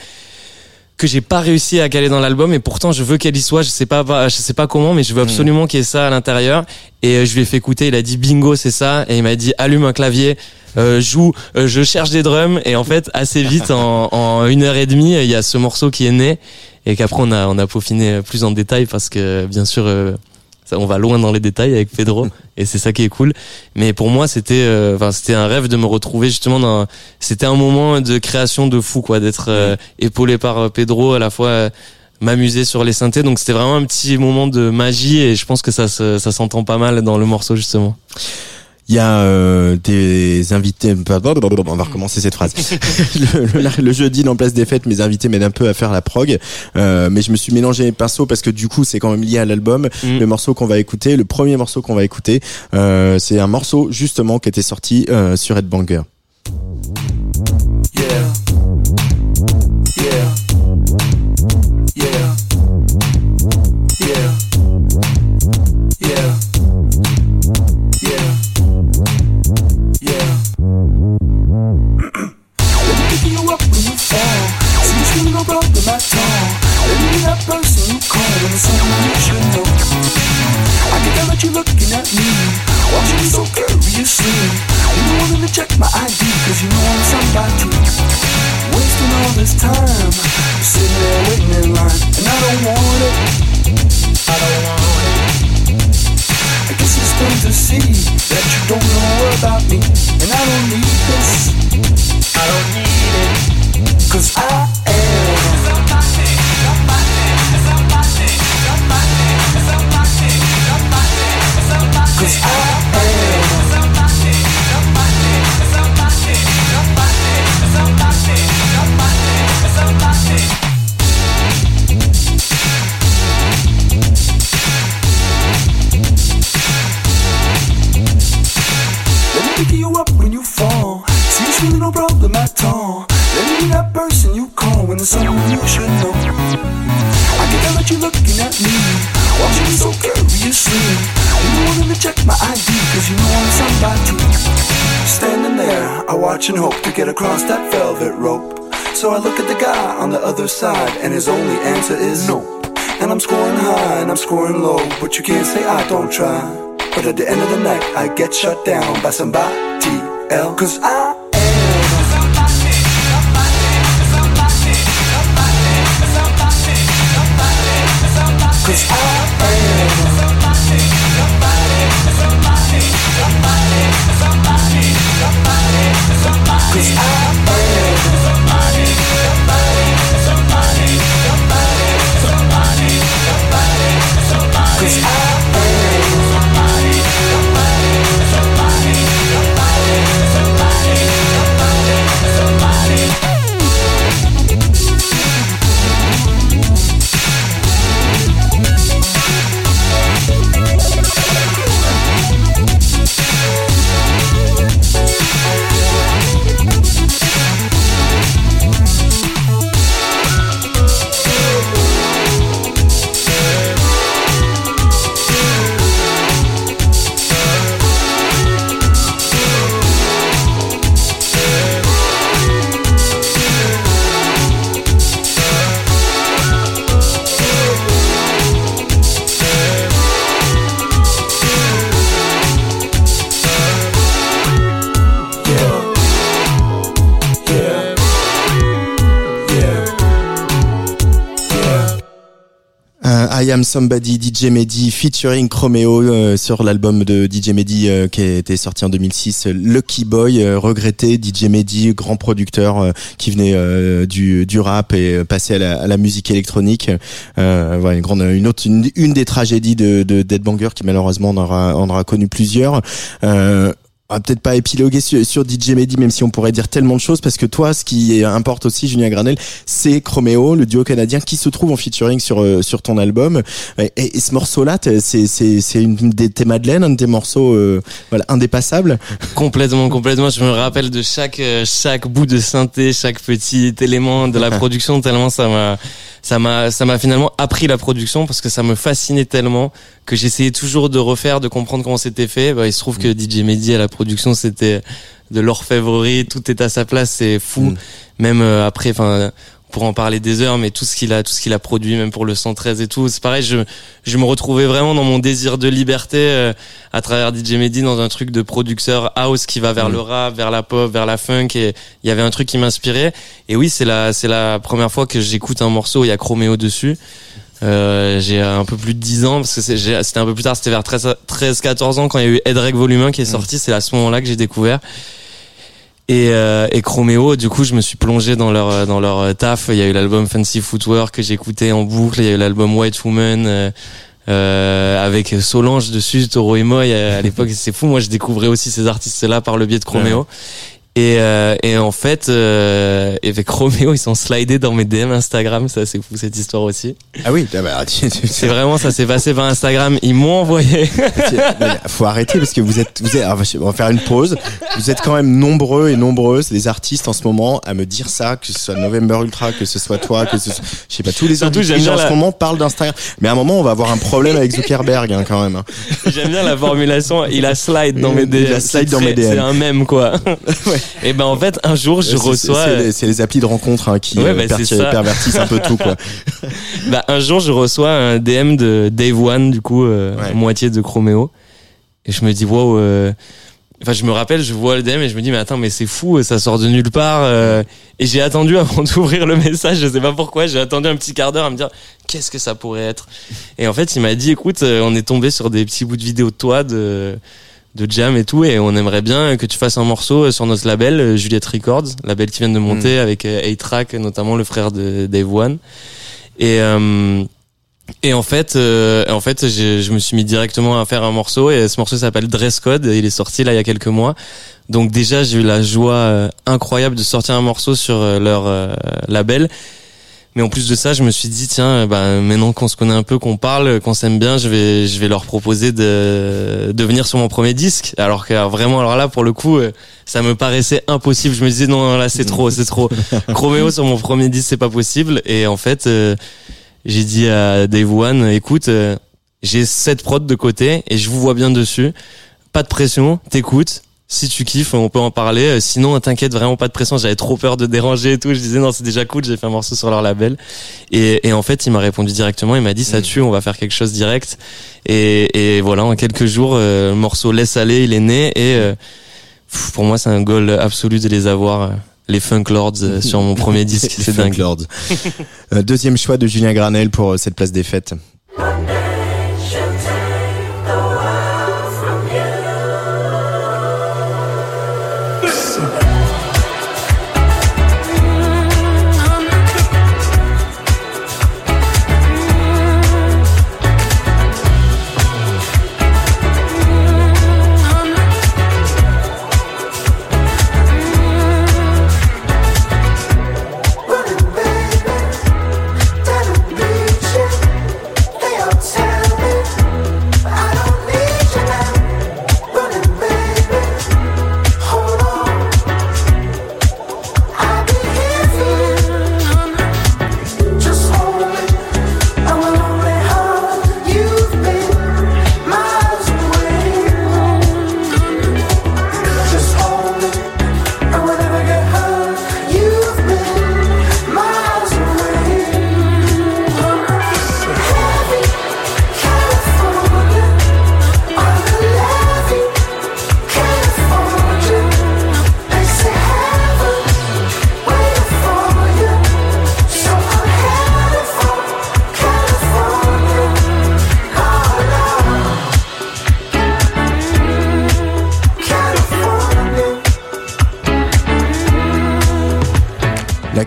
que j'ai pas réussi à caler dans l'album et pourtant je veux qu'elle y soit. Je sais pas je sais pas comment mais je veux absolument qu'il y ait ça à l'intérieur. Et euh, je lui ai fait écouter il a dit bingo c'est ça. Et il m'a dit allume un clavier euh, joue euh, je cherche des drums. Et en fait assez vite en, en une heure et demie il y a ce morceau qui est né. Et qu'après on a on a peaufiné plus en détail parce que bien sûr euh, ça, on va loin dans les détails avec Pedro et c'est ça qui est cool. Mais pour moi c'était euh, enfin c'était un rêve de me retrouver justement dans c'était un moment de création de fou quoi d'être euh, épaulé par euh, Pedro à la fois euh, m'amuser sur les synthés. Donc c'était vraiment un petit moment de magie et je pense que ça se- ça s'entend pas mal dans le morceau justement Il y a euh, des invités. On va recommencer cette phrase. le, le- le jeudi dans Place des Fêtes, mes invités m'aident un peu à faire la prog, euh, mais je me suis mélangé les pinceaux parce que du coup c'est quand même lié à l'album. Mm. Le morceau qu'on va écouter, le premier morceau qu'on va écouter, euh, c'est un morceau justement qui était sorti euh, sur Headbanger. Yeah. Let me pick you up when you fall. See you no problem at all. Let me be that person you call when it's someone you should know. I can tell that you're looking at me, watching me so curiously. You don't wanting to check my ID, cause you know I'm somebody. Wasting all this time, sitting there waiting in line, and I don't want it. I don't want it. Plain to see that you don't know about me, and I don't need this. I don't need it, cause I no problem at all. Let me be that person you call when there's someone you should know. I can tell that you're looking at me, watching me so curiously. You don't wanting to check my ID, cause you know I'm somebody. Standing there, I watch and hope to get across that velvet rope. So I look at the guy on the other side, and his only answer is no. And I'm scoring high and I'm scoring low, but you can't say I don't try. But at the end of the night, I get shut down by somebody else. Cause I I Am Somebody, DJ Mehdi, featuring Chromeo euh, sur l'album de DJ Mehdi euh, qui a été sorti en 2006, Lucky Boy, euh, regretté, DJ Mehdi, grand producteur qui venait du, du rap et passé à la, musique électronique. voilà, une grande, une autre, une, une des tragédies de, de Dead Banger qui malheureusement en aura, en aura connu plusieurs va peut-être pas épiloguer sur, sur, DJ Mehdi, même si on pourrait dire tellement de choses, parce que toi, ce qui importe aussi, Julien Granel, c'est Chromeo, le duo canadien qui se trouve en featuring sur euh, sur ton album. Et, et ce morceau-là, c'est c'est c'est une des tes Madeleine, un de tes morceaux, euh, voilà, indépassable. Complètement, complètement. Je me rappelle de chaque euh, chaque bout de synthé, chaque petit élément de la production, tellement ça m'a ça m'a ça m'a finalement appris la production parce que ça me fascinait tellement que j'essayais toujours de refaire, de comprendre comment c'était fait. Bah, il se trouve que DJ Mehdi à la production c'était de l'orfèvrerie, tout est à sa place, c'est fou. Mm. Même euh, après, enfin pour en parler des heures, mais tout ce qu'il a, tout ce qu'il a produit, même pour le 113 et tout, c'est pareil. Je, je me retrouvais vraiment dans mon désir de liberté euh, à travers DJ Mehdi dans un truc de producteur house qui va vers mm. le rap, vers la pop, vers la funk. Et il y avait un truc qui m'inspirait. Et oui, c'est la, c'est la première fois que j'écoute un morceau il y a Chromeo dessus. Euh, j'ai un peu plus de 10 ans parce que c'était un peu plus tard, c'était vers 13, 13 14 ans quand il y a eu Edrek Volume 1 qui est mm. sorti. C'est à ce moment-là que j'ai découvert. Et, euh, et Chromeo, du coup, je me suis plongé dans leur euh, dans leur euh, taf. Il y a eu l'album Fancy Footwear que j'écoutais en boucle. Il y a eu l'album White Woman euh, euh, avec Solange dessus, Toro et moi. À l'époque, c'est fou. Moi, je découvrais aussi ces artistes-là par le biais de Chromeo. Et, euh, et en fait, euh, avec Roméo, ils sont slidés dans mes DM Instagram. Ça, c'est fou cette histoire aussi. Ah oui, ah bah, c'est vraiment ça s'est passé par Instagram. Ils m'ont envoyé. Faut arrêter parce que vous êtes, vous êtes. On va faire une pause. Vous êtes quand même nombreux et nombreuses, les artistes en ce moment, à me dire ça, que ce soit November Ultra, que ce soit toi, que ce soit, je sais pas, tous les autres en ce moment parlent d'Instagram. Mais à un moment, on va avoir un problème avec Zuckerberg hein, quand même. Hein. J'aime bien la formulation. Il a slide dans mes DM. Il a slide dans mes DM. C'est un mème quoi. ouais. Et ben en fait un jour je reçois. C'est les, applis de rencontre hein, qui euh, bah, pervertissent un peu tout quoi. bah un jour je reçois un DM de Dave One du coup euh, moitié de Chromeo et je me dis wow. Euh, enfin, je me rappelle, je vois le DM et je me dis mais attends mais c'est fou, ça sort de nulle part. et j'ai attendu avant d'ouvrir le message, je sais pas pourquoi, j'ai attendu un petit quart d'heure à me dire qu'est-ce que ça pourrait être? Et en fait il m'a dit écoute, on est tombé sur des petits bouts de vidéo de toi de de jam et tout et on aimerait bien que tu fasses un morceau sur notre label euh, Juliette Records label qui vient de monter mm. avec euh, A-Track notamment le frère de Dave One. Et euh, et en fait en fait je me suis mis directement à faire un morceau et ce morceau s'appelle Dress Code il est sorti là il y a quelques mois. Donc déjà j'ai eu la joie incroyable de sortir un morceau sur leur label mais en plus de ça, je me suis dit tiens, bah, maintenant qu'on se connaît un peu, qu'on parle, qu'on s'aime bien, je vais je vais leur proposer de de venir sur mon premier disque. Alors que vraiment alors là pour le coup, euh, ça me paraissait impossible. Je me disais non, là c'est trop, c'est trop. Chromeo sur mon premier disque, c'est pas possible. Et en fait, euh, j'ai dit à Dave One, écoute, euh, j'ai cette prod de côté et je vous vois bien dessus. Pas de pression, t'écoutes si tu kiffes, on peut en parler. Euh, sinon, t'inquiète, vraiment pas de pression. J'avais trop peur de déranger et tout. Je disais non, c'est déjà cool. J'ai fait un morceau sur leur label. Et, et en fait, il m'a répondu directement. Il m'a dit ça mm. tue, on va faire quelque chose direct. Et, et voilà, en quelques jours, euh, le morceau laisse aller, il est né. Et euh, pour moi, c'est un goal absolu de les avoir. les Funk Lords sur mon premier disque, c'est dingue. Lords. Deuxième choix de Julien Granel pour cette place des fêtes.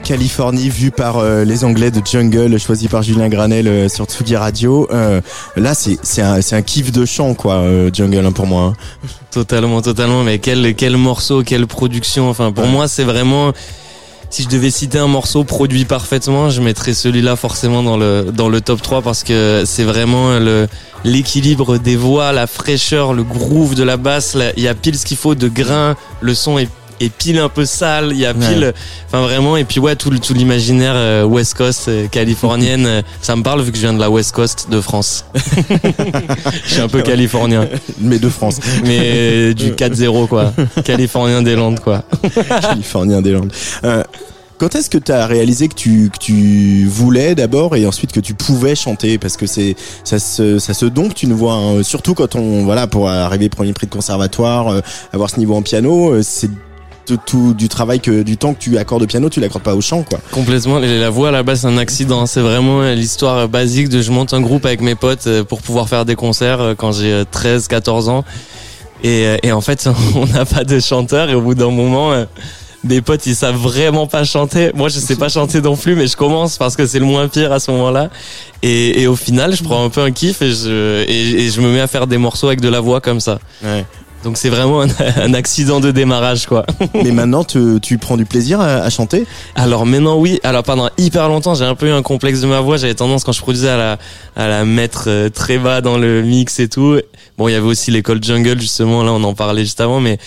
Californie vue par euh, les Anglais de Jungle, choisi par Julien Granel euh, sur Tsugi Radio. Euh, là, c'est c'est un c'est un kiff de chant quoi, Jungle hein, pour moi. hein. Totalement, totalement. Mais quel, quel morceau, quelle production. Enfin, pour Ouais. moi, c'est vraiment. Si je devais citer un morceau produit parfaitement, je mettrais celui-là forcément dans le dans le top 3 parce que c'est vraiment le l'équilibre des voix, la fraîcheur, le groove de la basse. Il y a pile ce qu'il faut de grain. Le son est est pile un peu sale. Il y a pile. Enfin vraiment. Et puis ouais, tout tout l'imaginaire euh, West Coast euh, californienne, euh, ça me parle vu que je viens de la West Coast de France. je suis un peu californien Mais de France, mais du 4-0 quoi. Californien des Landes quoi. Californien des Landes. Euh, quand est-ce que tu as réalisé que tu, que tu voulais d'abord et ensuite que tu pouvais chanter? Parce que c'est ça se, ça se donc tu ne vois, hein, surtout quand on voilà pour arriver premier prix de conservatoire, euh, avoir ce niveau en piano, euh, c'est tout du travail que du temps que tu accordes au piano, tu l'accordes pas au chant quoi. Complètement. La voix à la base c'est un accident. C'est vraiment euh, l'histoire euh, basique de je monte un groupe avec mes potes euh, pour pouvoir faire des concerts euh, quand j'ai 13, 14 ans. Et, euh, et en fait on n'a pas de chanteur et au bout d'un moment euh, des potes ils savent vraiment pas chanter. Moi je sais pas chanter non plus mais je commence parce que c'est le moins pire à ce moment-là. Et, et au final je prends un peu un kiff et je, et, et je me mets à faire des morceaux avec de la voix comme ça. Ouais. Donc c'est vraiment un, un accident de démarrage quoi. Mais maintenant tu, tu prends du plaisir à, à chanter? Alors maintenant oui, alors pendant hyper longtemps j'ai un peu eu un complexe de ma voix, j'avais tendance quand je produisais à la, à la mettre euh, très bas dans le mix et tout. Bon il y avait aussi l'école jungle justement, là on en parlait juste avant, mais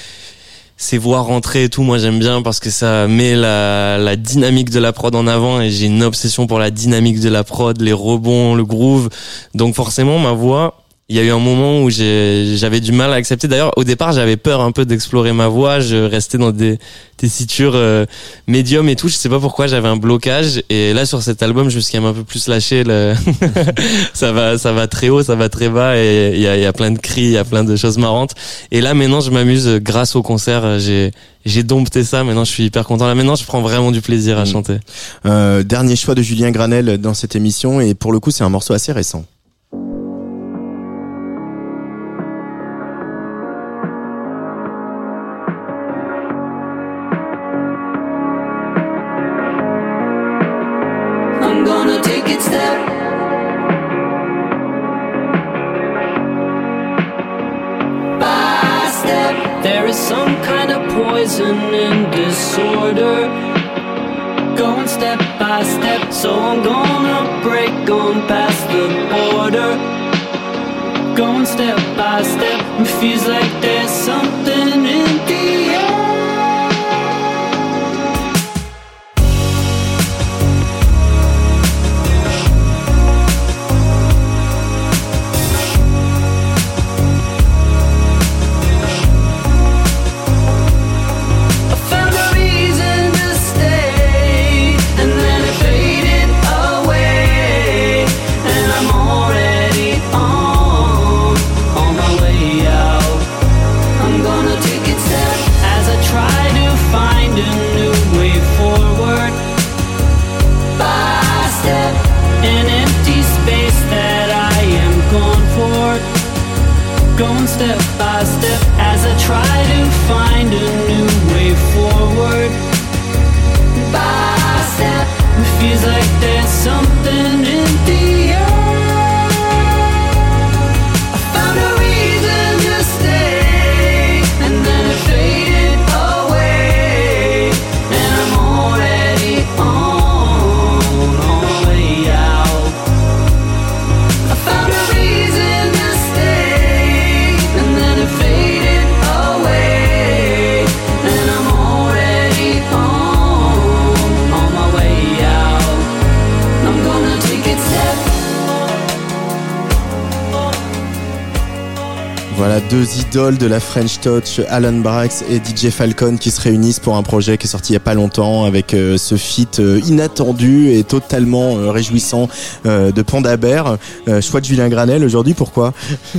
ces voix rentrer et tout, moi j'aime bien parce que ça met la, la dynamique de la prod en avant et j'ai une obsession pour la dynamique de la prod, les rebonds, le groove. Donc forcément ma voix, il y a eu un moment où j'avais du mal à accepter. D'ailleurs, au départ, j'avais peur un peu d'explorer ma voix. Je restais dans des tessitures euh, médium et tout. Je sais pas pourquoi j'avais un blocage. Et là, sur cet album, je me suis quand même un peu plus lâché. Le... ça va, ça va très haut, ça va très bas. Et il y a, y a plein de cris, il y a plein de choses marrantes. Et là, maintenant, je m'amuse euh, grâce au concert. J'ai, j'ai dompté ça. Maintenant, je suis hyper content. Là, maintenant, je prends vraiment du plaisir à Mm. chanter. Euh, Dernier choix de Julien Granel dans cette émission et pour le coup c'est un morceau assez récent. Idoles de la French Touch, Alan Brax et DJ Falcon qui se réunissent pour un projet qui est sorti il y a pas longtemps avec euh, ce feat euh, inattendu et totalement euh, réjouissant de Panda Bear. Choix de Julien Granel aujourd'hui, pourquoi?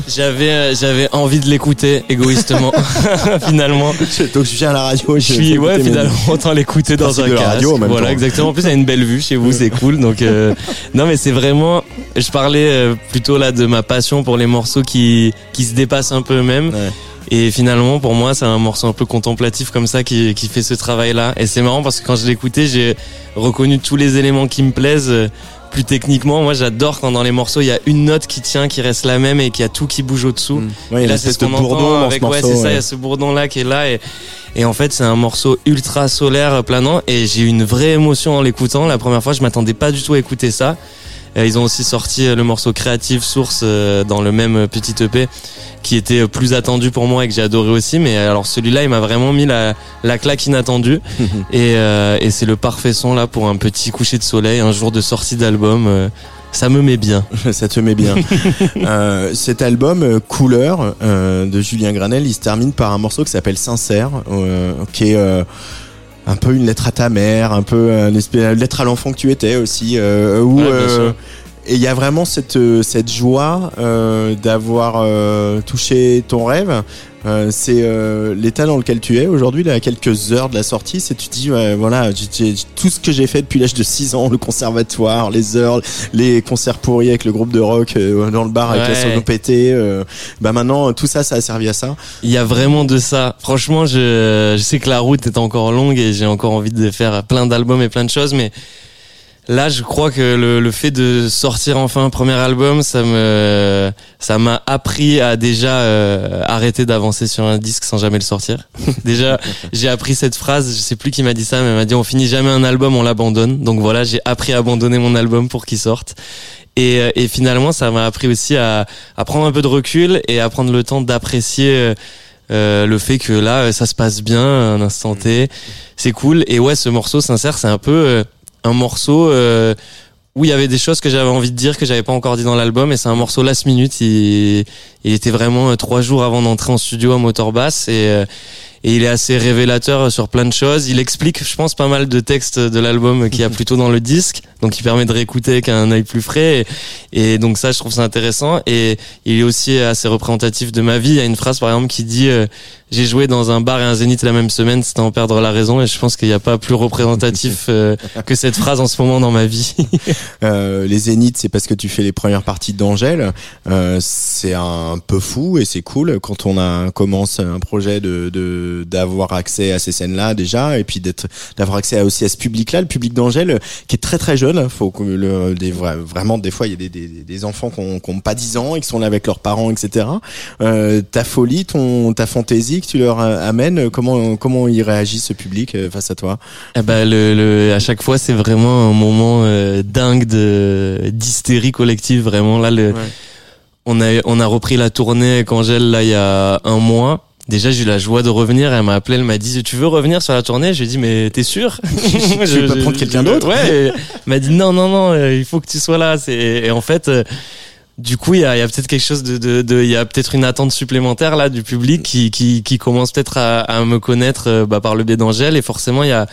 J'avais, j'avais envie de l'écouter égoïstement. finalement. Donc je viens à la radio, Je suis, ouais, finalement, autant l'écouter dans un casque. radio, en même voilà, temps. exactement. En plus, il y a une belle vue chez vous, c'est cool. Donc, non, mais c'est vraiment, je parlais euh, plutôt là de ma passion pour les morceaux qui, qui se dépassent un peu eux-mêmes. Ouais. Et finalement, pour moi, c'est un morceau un peu contemplatif comme ça qui, qui fait ce travail-là. Et c'est marrant parce que quand je l'écoutais, j'ai reconnu tous les éléments qui me plaisent. euh, Plus techniquement, moi j'adore quand dans les morceaux il y a une note qui tient, qui reste la même et qu'il y a tout qui bouge au-dessous. Ouais, il y a Et là, c'est ce qu'on bourdon entend avec, ce ouais, c'est ça, il y ouais. a ce bourdon là qui est là et, et en fait, c'est un morceau ultra solaire planant et j'ai eu une vraie émotion en l'écoutant. La première fois, je m'attendais pas du tout à écouter ça. Ils ont aussi sorti euh, le morceau Creative Source euh, dans le même euh, petit EP qui était plus attendu pour moi et que j'ai adoré aussi. Mais alors celui-là, il m'a vraiment mis la, la claque inattendue et, euh, et c'est le parfait son là pour un petit coucher de soleil, un jour de sortie d'album. euh, ça me met bien. Ça te met bien. Euh, cet album Couleur euh, de Julien Granel, il se termine par un morceau qui s'appelle Sincère, euh, qui est euh, un peu une lettre à ta mère, un peu euh, une espèce lettre à l'enfant que tu étais aussi, euh, où Ouais, bien euh, et il y a vraiment cette cette joie euh, d'avoir euh, touché ton rêve. Euh, c'est euh, l'état dans lequel tu es aujourd'hui, là, à quelques heures de la sortie. C'est tu dis, ouais, voilà, tout ce que j'ai fait depuis l'âge de 6 ans, le conservatoire, les heures, les concerts pourris avec le groupe de rock euh, dans le bar avec la Ouais. sono pétée. euh, bah maintenant, tout ça, ça a servi à ça. Il y a vraiment de ça. Franchement, je, je sais que la route est encore longue et j'ai encore envie de faire plein d'albums et plein de choses, mais là, je crois que le, le fait de sortir enfin un premier album, ça me, ça m'a appris à déjà euh, arrêter d'avancer sur un disque sans jamais le sortir. déjà, j'ai appris cette phrase. Je sais plus qui m'a dit ça, mais elle m'a dit on finit jamais un album, on l'abandonne. Donc voilà, j'ai appris à abandonner mon album pour qu'il sorte. Et, euh, et finalement, ça m'a appris aussi à, à prendre un peu de recul et à prendre le temps d'apprécier. euh, euh, le fait que là ça se passe bien un instant T c'est cool et ouais ce morceau sincère c'est un peu euh, un morceau euh, où il y avait des choses que j'avais envie de dire que j'avais pas encore dit dans l'album et c'est un morceau last minute. Il, il était vraiment euh, trois jours avant d'entrer en studio à Motorbass et euh, et il est assez révélateur sur plein de choses. Il explique, je pense, pas mal de textes de l'album qu'il y a plutôt dans le disque, donc il permet de réécouter avec un œil plus frais. Et, et donc ça, je trouve ça intéressant. Et il est aussi assez représentatif de ma vie. Il y a une phrase, par exemple, qui dit euh, J'ai joué dans un bar et un zénith la même semaine, c'était en perdre la raison. Et je pense qu'il n'y a pas plus représentatif euh, que cette phrase en ce moment dans ma vie. Euh, les Zéniths, c'est parce que tu fais les premières parties d'Angèle. C'est un peu fou et c'est cool quand on a commence un projet de de- d'avoir accès à ces scènes-là déjà et puis d'être d'avoir accès à- aussi à ce public-là, le public d'Angèle qui est très très jeune. Faut que le des vraiment des fois il y a des des, des enfants qui ont, qui ont pas 10 ans et qui sont là avec leurs parents, etc. Euh, ta folie, ton ta fantaisie que tu leur euh, amènes, comment comment il réagit ce public euh, face à toi? Eh ben le, le, à chaque fois, c'est vraiment un moment euh, dingue de d'hystérie collective. Vraiment là, le, Ouais. on a on a repris la tournée avec Angèle là il y a un mois. Déjà, j'ai eu la joie de revenir. Elle m'a appelé, elle m'a dit "Tu veux revenir sur la tournée? J'ai dit "Mais t'es sûr? Tu veux pas prendre quelqu'un d'autre Ouais. Elle m'a dit "Non, non, non, euh, il faut que tu sois là." Et en fait. euh, du coup, il y a, il y a peut-être quelque chose de, de, de- il y a peut-être une attente supplémentaire là du public qui, qui, qui commence peut-être à, à me connaître euh, bah, par le biais d'Angèle et forcément il y a,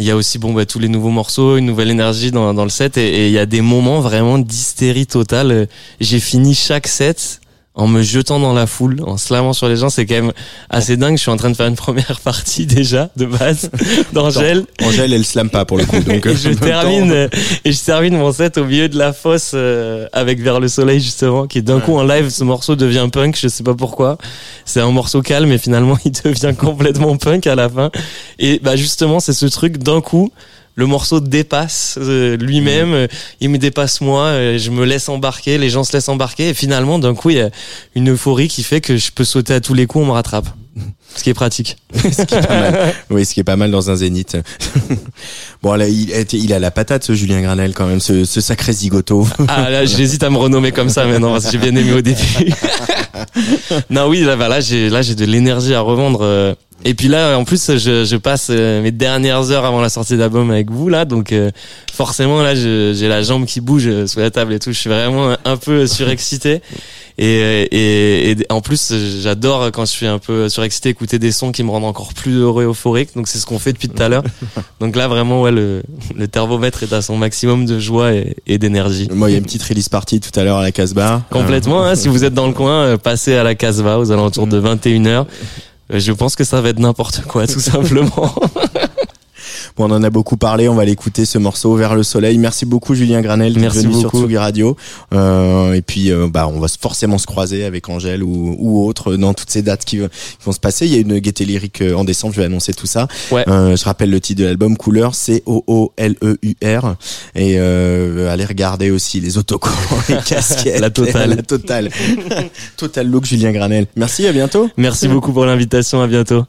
il y a aussi bon bah, tous les nouveaux morceaux, une nouvelle énergie dans, dans le set et il y a des moments vraiment d'hystérie totale. J'ai fini chaque set en me jetant dans la foule, en slamant sur les gens. C'est quand même assez dingue. Je suis en train de faire une première partie déjà de base d'Angèle. Angèle, elle slam pas pour le coup. Donc Et je temps- termine euh, et je termine mon set au milieu de la fosse euh, avec Vers le soleil justement qui d'un coup en live ce morceau devient punk je sais pas pourquoi c'est un morceau calme et finalement il devient complètement punk à la fin et bah justement c'est ce truc d'un coup le morceau dépasse euh, lui-même, euh, il me dépasse moi, euh, je me laisse embarquer, les gens se laissent embarquer et finalement d'un coup il y a une euphorie qui fait que je peux sauter à tous les coups, on me rattrape. Ce qui est pratique. ce qui est pas mal. Oui, ce qui est pas mal dans un zénith. bon, là, il, il a la patate, ce Julien Granel, quand même, ce, ce sacré zigoto. Ah là, j'hésite à me renommer comme ça maintenant parce que j'ai bien aimé au début. non, oui, là, bah, là, j'ai là j'ai de l'énergie à revendre. Euh. Et puis là, en plus, je, je passe euh, mes dernières heures avant la sortie d'album avec vous là, donc euh, forcément là, je- j'ai la jambe qui bouge euh, sous la table et tout. Je suis vraiment un peu surexcité. Et, euh, et, et en plus, j'adore quand je suis un peu surexcité écouter des sons qui me rendent encore plus heureux et euphorique. Donc c'est ce qu'on fait depuis tout à l'heure. Donc là, vraiment, ouais, le, le thermomètre est à son maximum de joie et, et d'énergie. Moi, il y a une petite release party tout à l'heure à la Casbah. Complètement. hein, si vous êtes dans le coin, euh, passez à la Casbah aux alentours de 21h. Euh, Je pense que ça va être n'importe quoi, tout simplement. Bon, on en a beaucoup parlé, on va l'écouter ce morceau vers le soleil. Merci beaucoup Julien Granel Merci venu sur beaucoup. Tsugi Radio. Euh, et puis euh, bah on va forcément se croiser avec Angèle ou, ou autre dans toutes ces dates qui, qui vont se passer. Il y a une gaieté lyrique euh, en décembre, je vais annoncer tout ça. Ouais. Euh, je rappelle le titre de l'album Couleur, C O O L E U R et euh, allez regarder aussi les autocollants, les casquettes, La totale. la totale. Total look Julien Granel. Merci, à bientôt. Merci beaucoup pour l'invitation. À bientôt.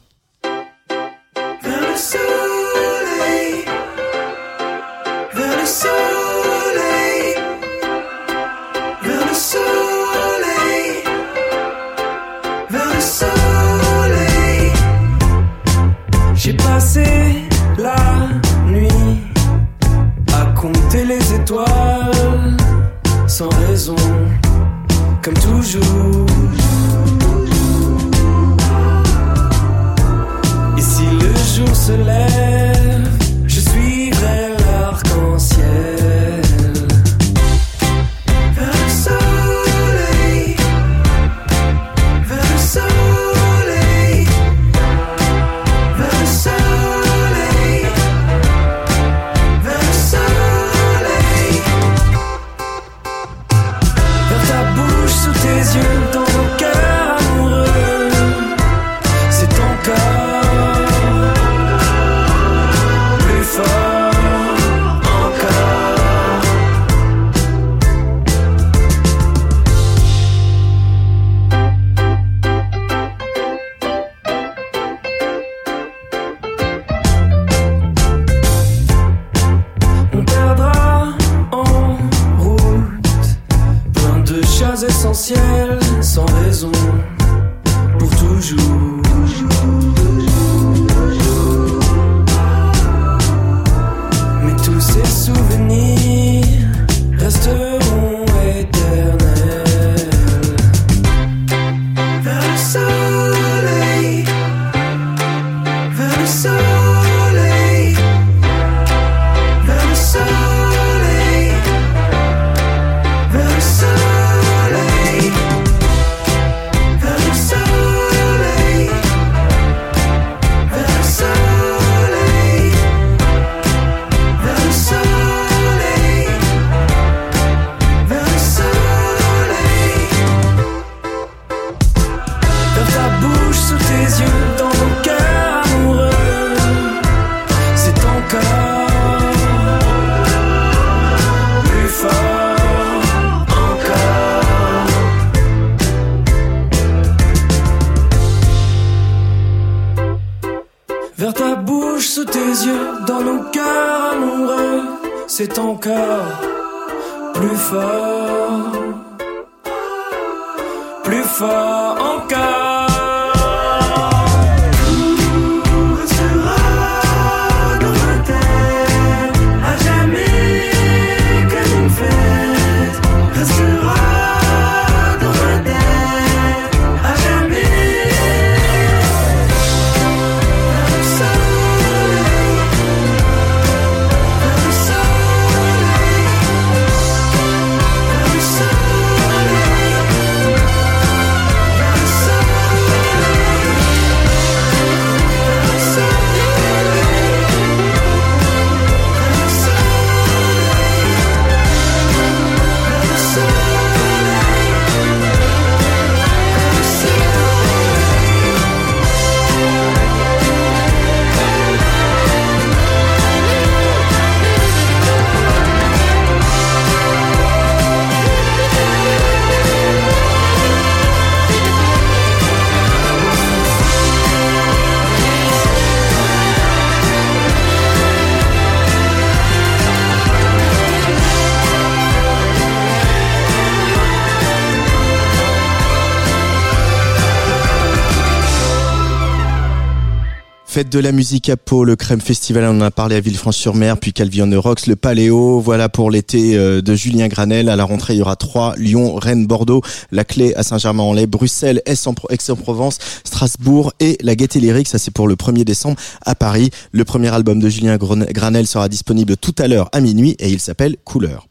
De la musique à Pau, le Crème Festival, on en a parlé à Villefranche-sur-Mer, puis Calvi on Rocks, le Paléo, voilà pour l'été euh, de Julien Granel. À la rentrée, il y aura Troyes, Lyon, Rennes, Bordeaux, la clé à Saint-Germain-en-Laye, Bruxelles, Aix-en-Provence, Strasbourg et la Gaîté Lyrique, ça c'est pour le 1er décembre à Paris. Le premier album de Julien Granel sera disponible tout à l'heure à minuit et il s'appelle Couleur.